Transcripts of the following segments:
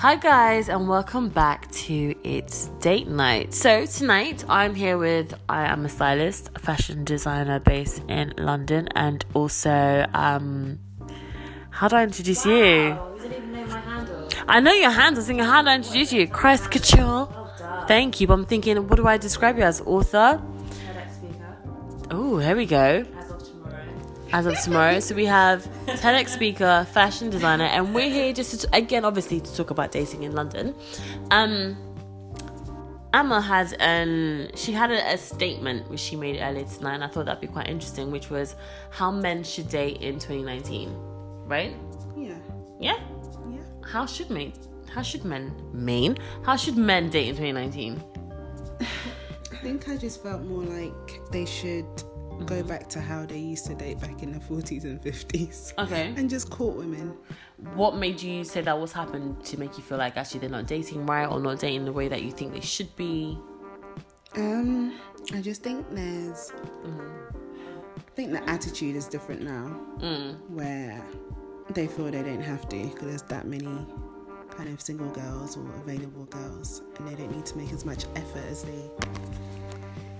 Hi, guys, and welcome back to It's Date Night. So, tonight I'm here with I am a stylist, a fashion designer based in London, and also, um, how do I introduce you? you didn't even know my handle. I know your handle, thinking, how do I introduce you? Christ Couture. Oh. Thank you, but I'm thinking, what do I describe you as? Author? Oh, here we go. As of tomorrow. as of tomorrow. So we have TEDx speaker, fashion designer, and we're here just to, again, obviously, to talk about dating in London. Um, Emma has an she had a, a statement which she made earlier tonight, and I thought that'd be quite interesting, which was how men should date in 2019, right? Yeah, Yeah. yeah. How should men? How should men? Main? How should men date in 2019? I think I just felt more like they should go back to how they used to date back in the 40s and 50s Okay. and just court women. What made you say that? What's happened to make you feel like actually they're not dating right or not dating the way that you think they should be? Um, I just think there's, I think the attitude is different now, Mm. where they feel they don't have to because there's that many kind of single girls or available girls, and they don't need to make as much effort as they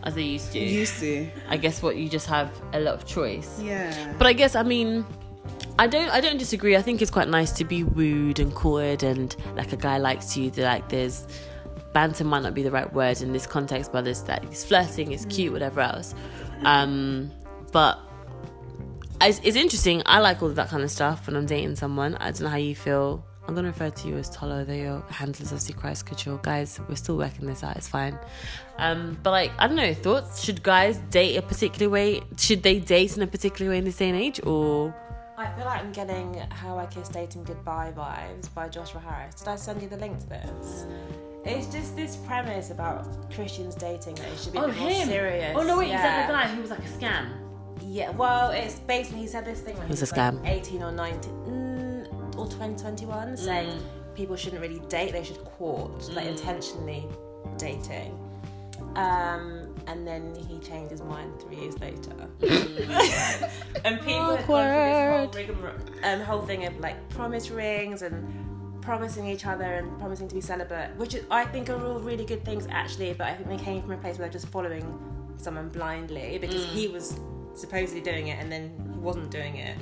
As they used to. used to. I guess what you just have a lot of choice. Yeah. But I guess I mean I don't I don't disagree. I think it's quite nice to be wooed and courted and like a guy likes you that like there's banter might not be the right word in this context, but there's that it's flirting, it's cute, whatever else. Um but it's, it's interesting. I like all of that kind of stuff when I'm dating someone. I don't know how you feel. I'm gonna refer to you as Tolo, though your handle is obviously Christ Couture. Guys, we're still working this out. It's fine. Um, but like, I don't know. Thoughts? Should guys date a particular way? Should they date in a particular way in this day and age, or I feel like I'm getting How I Kissed Dating Goodbye vibes by Joshua Harris. Did I send you the link to this? It's just this premise about Christians dating that it should be bit more serious. Oh no, wait, is that the guy who was like a scam? Yeah, well, it's basically he said this thing when It was he a like scam. 18 or 19 mm, or 2021 saying Mm. people shouldn't really date, they should court, like Mm. intentionally dating. Um, and then he changed his mind three years later. and people had gone through this whole, rigmarole- um, whole thing of like promise rings and promising each other and promising to be celibate, which is, I think are all really good things actually, but I think they came from a place where they're just following someone blindly because he was supposedly doing it and then he wasn't doing it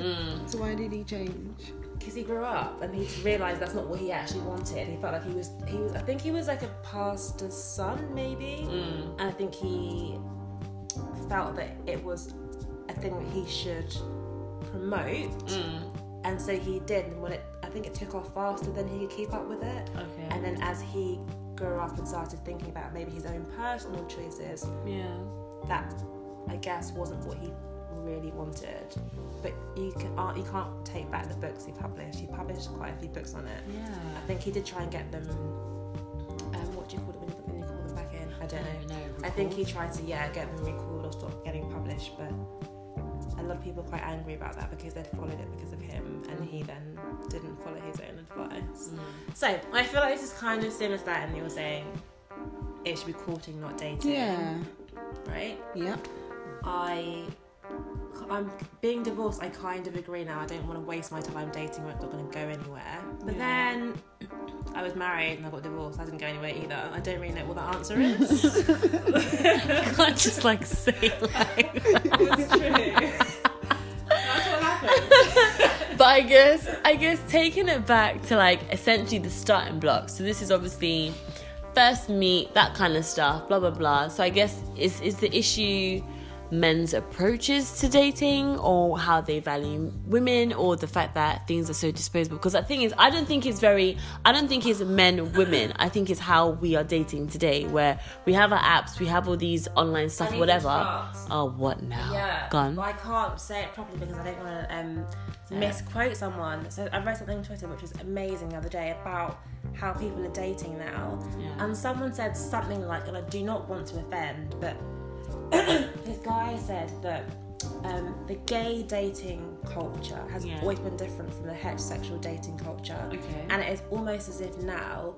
So why did he change? Because he grew up and he realized that's not what he actually wanted. He felt like he was he was I think he was like a pastor's son maybe, mm. and I think he felt that it was a thing that he should promote, mm. and so he did. And when it I think it took off faster than he could keep up with it. Okay. And then as he grew up and started thinking about maybe his own personal choices, yeah. that I guess wasn't what he really wanted. But you can uh, you can't take back the books he published. He published quite a few books on it. Yeah. I think he did try and get them. Um, what do you call it when you, when you call them back in? I don't know. I think he tried to yeah get them recalled or stop getting published, but a lot of people are quite angry about that because they'd followed it because of him, and he then didn't follow his own advice. So I feel like this is kind of similar to that, and you were saying it should be courting, not dating. Yeah. Right. Yep. I I'm being divorced. I kind of agree now. I don't want to waste my time dating where it's not going to go anywhere. But Yeah. then I was married and I got divorced. I didn't go anywhere either. I don't really know what the answer is. I can't just like say like. it's true. That's what happened. but I guess I guess taking it back to like essentially the starting block. So this is obviously first meet, that kind of stuff, blah blah blah. So I guess is is the issue men's approaches to dating or how they value women or the fact that things are so disposable. Because the thing is i don't think it's very i don't think it's men women. I think it's how we are dating today where we have our apps we have all these online stuff whatever. oh what now? Yeah, gone but I can't say it properly because I don't want to um, misquote someone. So I read something on Twitter which was amazing the other day about how people are dating now, Yeah. and someone said something like, and I do not want to offend, but this guy said that um, the gay dating culture has Yeah. always been different from the heterosexual dating culture, Okay. and it is almost as if now.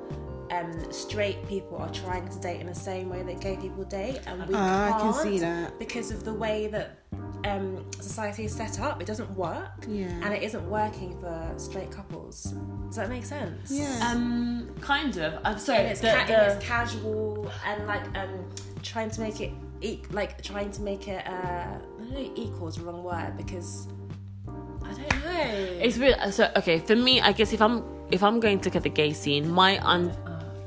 Um, straight people are trying to date in the same way that gay people date, and we Ah, I can can't see that. because of the way that um, society is set up. It doesn't work, Yeah. and it isn't working for straight couples. Does that make sense? Yeah. Um, kind of. I'm sorry. And it's, the- ca- the- and it's casual and like um, trying to make it e- like trying to make it uh, I don't know, equal is the wrong word because I don't know. It's weird. So okay, for me, I guess if I'm if I'm going to look at the gay scene, my un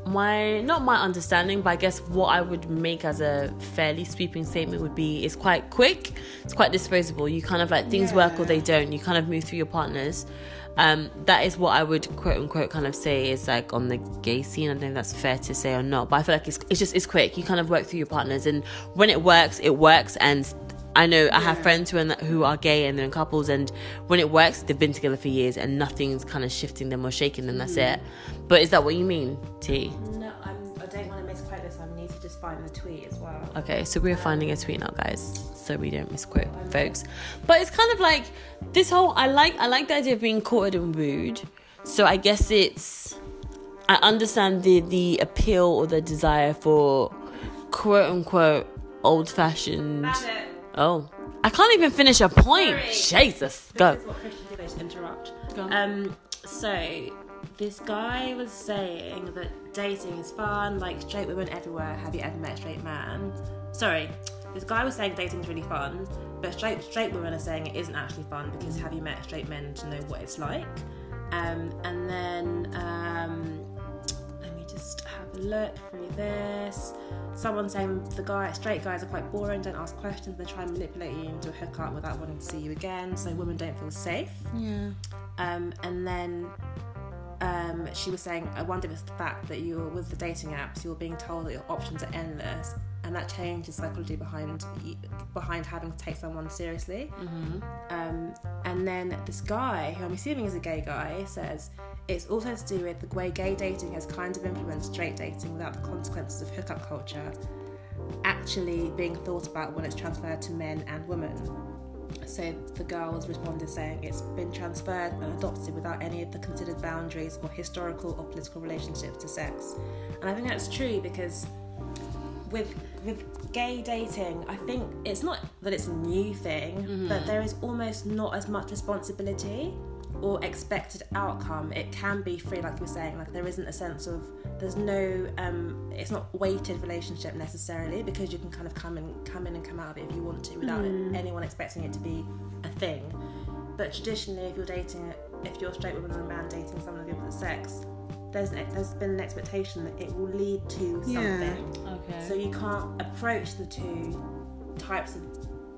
my not my understanding, but I guess what I would make as a fairly sweeping statement would be it's quite quick, it's quite disposable. You kind of like things work or they don't. You kind of move through your partners. Um, that is what I would quote unquote kind of say is like on the gay scene. I don't know if that's fair to say or not, but I feel like it's it's just it's quick. You kind of work through your partners, and when it works, it works, and I know I have friends who are who are gay and they're in couples, and when it works, they've been together for years, and nothing's kind of shifting them or shaking them. That's it. Mm. But is that what you mean, T? no, I'm, I don't want to misquote this. I need to just find the tweet as well. Okay, so we're finding a tweet now, guys, so we don't misquote folks. But it's kind of like this whole. I like I like the idea of being courted and wooed. So I guess it's. I understand the the appeal or the desire for quote unquote old fashioned. That's it. Oh, I can't even finish a point. Sorry. Jesus, go. What Christian did. I interrupt. Go. Um, so this guy was saying that dating is fun, like straight women everywhere. Have you ever met a straight man? Sorry, this guy was saying dating is really fun, but straight straight women are saying it isn't actually fun because have you met straight men to know what it's like? Um, and then um, let me just have a look through this. Someone saying the guy, straight guys are quite boring, don't ask questions, they try and manipulate you into a hookup without wanting to see you again, so women don't feel safe. Yeah. Um, and then um, she was saying, I wonder if it's the fact that you're with the dating apps, you're being told that your options are endless, and that changes psychology behind behind having to take someone seriously. Um, and then this guy, who I'm assuming is a gay guy, says it's also to do with the way gay dating has kind of influenced straight dating without the consequences of hookup culture actually being thought about when it's transferred to men and women. So the girls responded saying it's been transferred and adopted without any of the considered boundaries or historical or political relationships to sex. And I think that's true because with with gay dating, I think it's not that it's a new thing, but there is almost not as much responsibility or expected outcome. It can be free, like you're saying. Like there isn't a sense of there's no um, it's not weighted relationship necessarily because you can kind of come and come in and come out of it if you want to without anyone expecting it to be a thing. But traditionally, if you're dating, if you're a straight woman or a man dating someone of the opposite sex, there's an, there's been an expectation that it will lead to Yeah. something. Okay. So you can't approach the two types of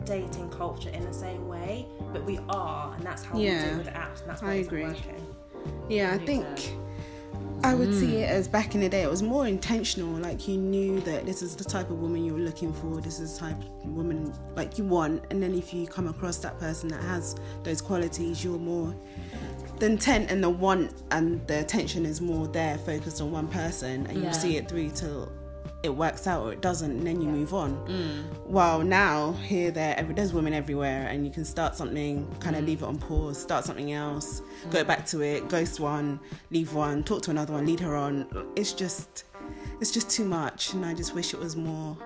dating culture in the same way, but we are, and that's how we do Yeah. it with the apps, and that's why I it's agree. working. Yeah, I think I would see mm. it as back in the day, it was more intentional. Like you knew that this is the type of woman you're looking for, this is the type of woman like you want. And then if you come across that person that has those qualities, you're more the intent and the want and the attention is more there, focused on one person, and Yeah. you see it through till it works out or it doesn't, and then you move on. Mm. While now, here, there, every, there's women everywhere, and you can start something, kind of mm. leave it on pause, start something else, mm. go back to it, ghost one, leave one, talk to another one, lead her on. It's just, it's just too much, and I just wish it was more.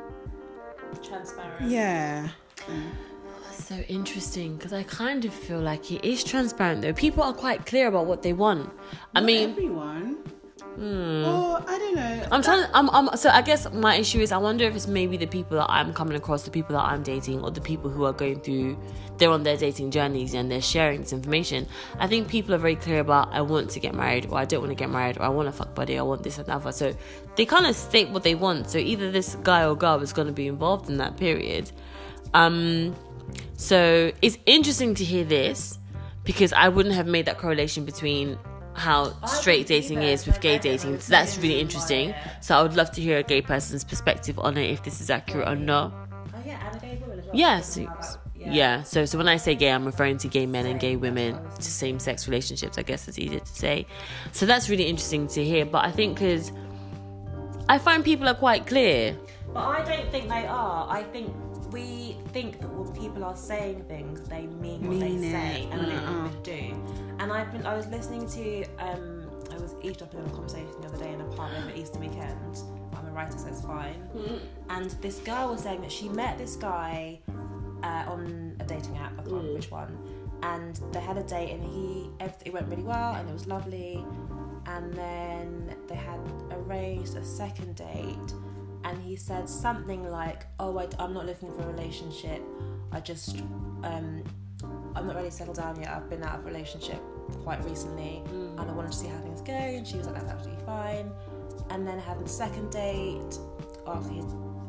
Transparent. Yeah, so interesting because I kind of feel like it is transparent though. People are quite clear about what they want. I Not mean, everyone. Or I don't know. I'm trying. To, I'm, I'm. So I guess my issue is I wonder if it's maybe the people that I'm coming across, the people that I'm dating, or the people who are going through, they're on their dating journeys and they're sharing this information. I think people are very clear about I want to get married, or I don't want to get married, or I want a fuck buddy, I want this and that. So they kind of state what they want. So either this guy or girl is going to be involved in that period. Um. So it's interesting to hear this because I wouldn't have made that correlation between how straight dating is with gay dating. So that's really interesting. So I would love to hear a gay person's perspective on it if this is accurate or not. Oh yeah, and a gay woman as well. Yes. How Yeah. So so when I say gay, I'm referring to gay men and gay women to same sex relationships. I guess it's easier to say. So that's really interesting to hear. But I think because I find people are quite clear. But I don't think they are. I think we think that when people are saying things, they mean what Mean they it. say, and they Uh-uh. do. And I've been, I was listening to, um, I was eavesdropping on a conversation the other day in a pub over Easter weekend. I'm a writer, so it's fine. And this girl was saying that she met this guy uh, on a dating app. I can't remember which one. And they had a date, and he everything went really well, and it was lovely. And then they had arranged a second date, and he said something like, "Oh, I, am not looking for a relationship. I just, um, I'm not ready to settle down yet. I've been out of a relationship quite recently, and I wanted to see how things go." And she was like, "That's absolutely fine." And then had a second date after he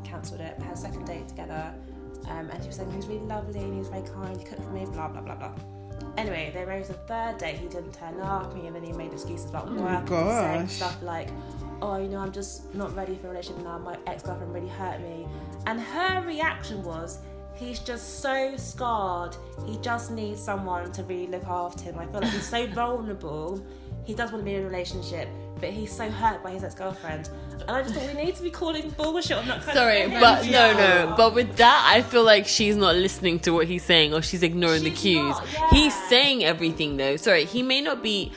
cancelled it. Had a second date together, um, and she was saying he was really lovely and he was very kind. He cooked for me, blah blah blah blah. Anyway, they arranged a third date. He didn't turn up, me and then he made excuses about oh work and saying stuff like, "Oh, you know, I'm just not ready for a relationship now. My ex-girlfriend really hurt me." And her reaction was, "He's just so scarred. He just needs someone to really look after him. I feel like he's so vulnerable. He does want to be in a relationship, but he's so hurt by his ex-girlfriend." And I just thought we need to be calling bullshit on that kind Sorry, of but no, no. But with that, I feel like she's not listening to what he's saying or she's ignoring the cues. not, yeah. He's saying everything though. Sorry, he may not be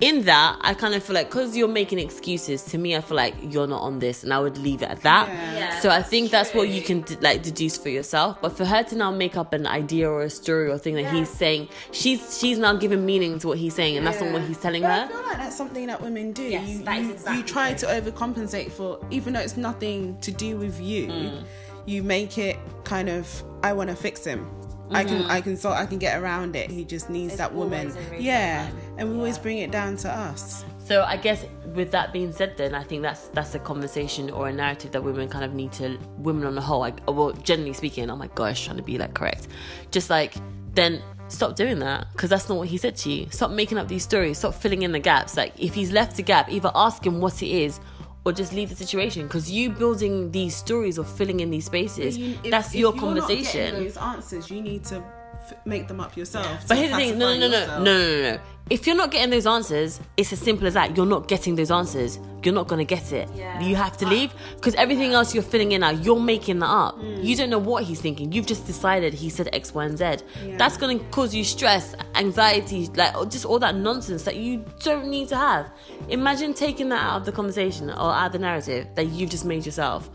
in that. I kind of feel like because you're making excuses to me, I feel like you're not on this, and I would leave it at that. Yeah. Yeah, so I think that's what you can d- like deduce for yourself. But for her to now make up an idea or a story or thing that he's saying, she's she's now giving meaning to what he's saying, and that's not what he's telling But I feel like that's something that women do. Yes, you, that is you, exactly you try to overcompensate for, even though it's nothing to do with you. Mm. You make it kind of, I want to fix him. I can, I can, sort I can get around it. He just needs Mm-hmm. It's that woman. always a reason, Yeah, man. And we always bring it down to us. So I guess with that being said, then I think that's that's a conversation or a narrative that women kind of need to women on the whole. Like, uh, well, generally speaking, oh my gosh, trying to be like correct, just like then stop doing that because that's not what he said to you. Stop making up these stories. Stop filling in the gaps. Like if he's left a gap, either ask him what it is. Or just leave the situation because you building these stories or filling in these spaces. You- if- that's if your you're not getting those answers, you need to f- make them up yourself. But here's the thing, no, no, no, no, no, no, no. If you're not getting those answers, it's as simple as that. You're not getting those answers. You're not gonna get it. Yeah. You have to leave because everything else you're filling in now, you're making that up. Hmm. You don't know what he's thinking. You've just decided he said X, Y, and Z. Yeah. That's gonna cause you stress, anxiety, like just all that nonsense that you don't need to have. Imagine taking that out of the conversation or out of the narrative that you've just made yourself.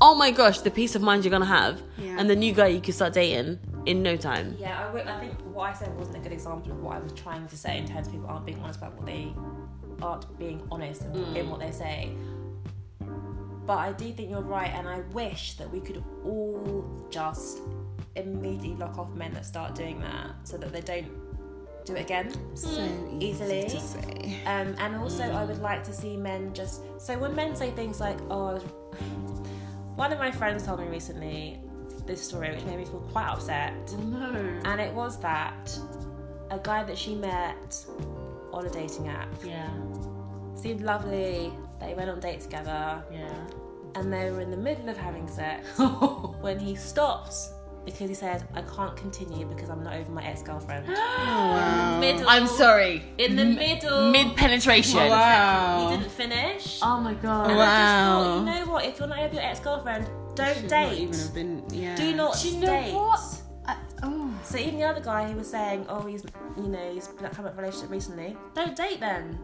Oh my gosh, the peace of mind you're gonna have, Yeah. and the new guy you could start dating in no time. Yeah, I, think what I said wasn't a good example of what I was trying to say in terms of people aren't being honest about what they aren't being honest in, in what they say. But I do think you're right, and I wish that we could all just immediately lock off men that start doing that so that they don't do it again. So Easily. easy to say. Um, and also, I would like to see men just. So when men say things like, "Oh," I was... one of my friends told me recently this story, which made me feel quite upset, No. and it was that a guy that she met on a dating app Yeah. seemed lovely. They went on a date together, Yeah. and they were in the middle of having sex oh. when he stopped because he said, "I can't continue because I'm not over my ex-girlfriend." Oh, wow. middle, I'm sorry. in the middle, Mid penetration. Oh, wow. He didn't finish. Oh my god. And I just thought, Wow. you know what? If you're not over your ex-girlfriend, don't date. Not even have been, yeah. Do not Do you know date. what? I, oh. So even the other guy who was saying, oh, he's you know he's like come up with a relationship recently. Don't date then.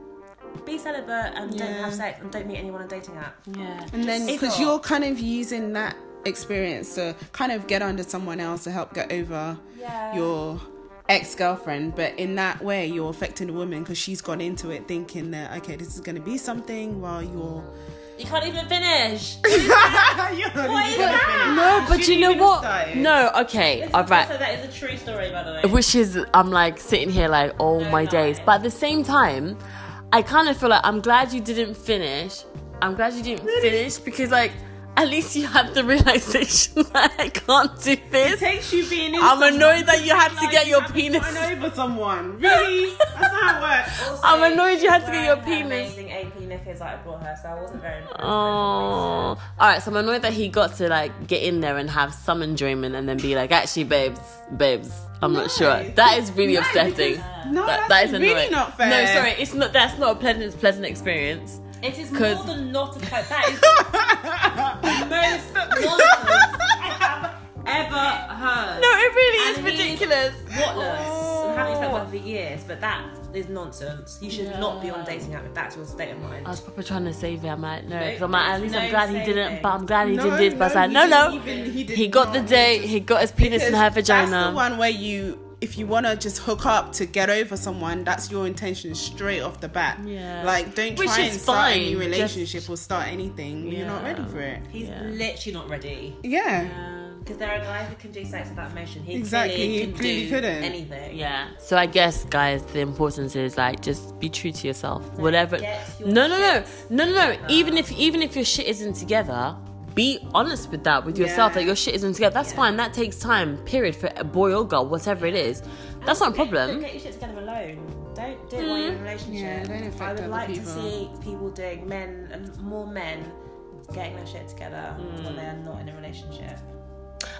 Be celibate and don't have sex and don't meet anyone on a dating app. Yeah. And then because you're kind of using that experience to kind of get under someone else to help get over Yeah. your ex-girlfriend but in that way you're affecting the woman because she's gone into it thinking that okay this is going to be something while you're You can't even finish. You're not What even is that? finish. No, but Shouldn't you know what? started. No, okay, alright. So that is a true story, by the way. Which is, I'm like sitting here like, oh No my lie. days. But at the same time, I kind of feel like I'm glad you didn't finish. I'm glad you didn't finish because, like, at least you had the realization that I can't do this. It this. takes you being in I'm annoyed that you had to get you your haven't penis. gotten over someone really that's not how it works Also, I'm annoyed you had to get your penis. Amazing AP knickers that I brought her, so I wasn't very. impressed. Oh, all right. So I'm annoyed that he got to like get in there and have some enjoyment and then be like, actually, babes, babes, I'm not sure. That is really No, upsetting. because- no That- that's that is really not fair No, sorry, it's not. That's not a pleasant, pleasant experience. It is 'Cause- more than not a quote. That is the most nonsense I have ever heard. No, it really is And he's ridiculous. Whatless. Apparently it's like oh. one for years, but that is nonsense. You should not be on dating app if that's your state of mind. I was probably trying to save it. I'm like, no, because No, I'm like, at least I'm glad he didn't. saving. But I'm glad he No, did this. But I was no, like, no, he no. didn't even- he did He got the not. date. He got his penis in her vagina. That's the one where you, if you want to just hook up to get over someone, that's your intention straight off the bat. Yeah. Like, don't Which try is and start any fine, relationship just- or start anything. You're not ready for it. He's Yeah. literally not ready. Yeah. Because there are guys that can do sex without emotion. He Exactly, clearly he can clearly do couldn't. anything. Yeah. So I guess, guys, the importance is like just be true to yourself. Whatever. your No, no, no, no, no, no. Even if even if your shit isn't together, be honest with that with yourself Yeah. that your shit isn't together. That's fine. That takes time. Period. For a boy or girl, whatever it is, that's not a Don't problem. get your shit together alone. Don't do it while you're in a relationship. Yeah, don't affect I would other like to see people doing men, um, more men, getting their shit together when they are not in a relationship.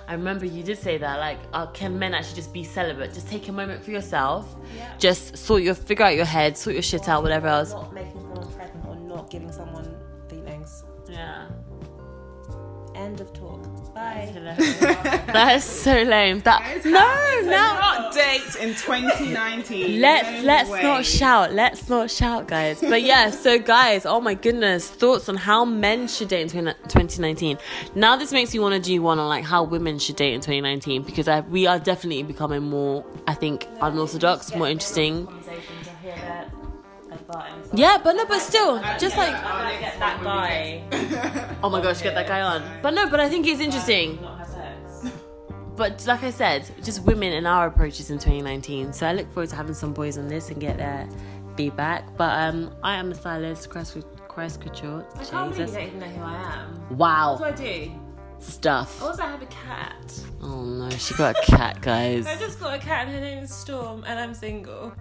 I remember you did say that. Like, uh, can men actually just be celibate? Just take a moment for yourself. Yeah. Just sort your figure out your head, sort your shit out, whatever else. Not making someone pregnant or not giving someone feelings. Yeah. End of talk. Bye. that is so lame. That no, no. Not date in 2019. Let's No let's way. not shout. Let's not shout, guys. But yeah, so guys, oh my goodness, thoughts on how men should date in 2019. Now this makes me want to do one on like how women should date in 2019 because I, we are definitely becoming more, I think, unorthodox, more interesting. Yeah, but no, but still, just like I get that guy. oh my gosh, get that guy on. But no, but I think it's interesting. Not have sex. But like I said, just women and our approaches in 2019. So I look forward to having some boys on this and get their feedback. But um, I am a stylist, Christ, Christ Couture. I can't believe you Jesus. don't even know who I am. Wow, What do I do? stuff. Also, I have a cat. Oh no, she got a cat, guys. I just got a cat and her name is Storm and I'm single.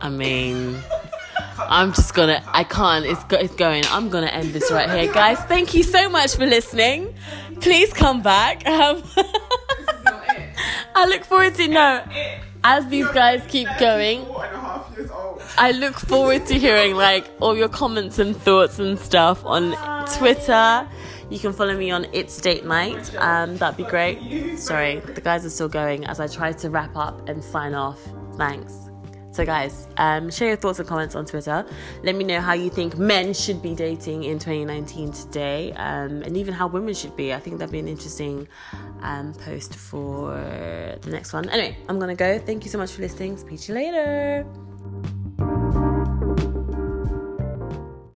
I mean, I'm just gonna. I can't. It's go, it's going. I'm gonna end this right here, guys. Thank you so much for listening. Please come back. Um, I look forward to no. As these guys keep going. I look forward to hearing like all your comments and thoughts and stuff on Twitter. You can follow me on It's Date Night. Um, that'd be great. Sorry, the guys are still going as I try to wrap up and sign off. Thanks. So, guys, um, share your thoughts and comments on Twitter. Let me know how you think men should be dating in 2019 today, um, and even how women should be. I think that'd be an interesting um, post for the next one. Anyway, I'm gonna go. Thank you so much for listening. Speak to you later.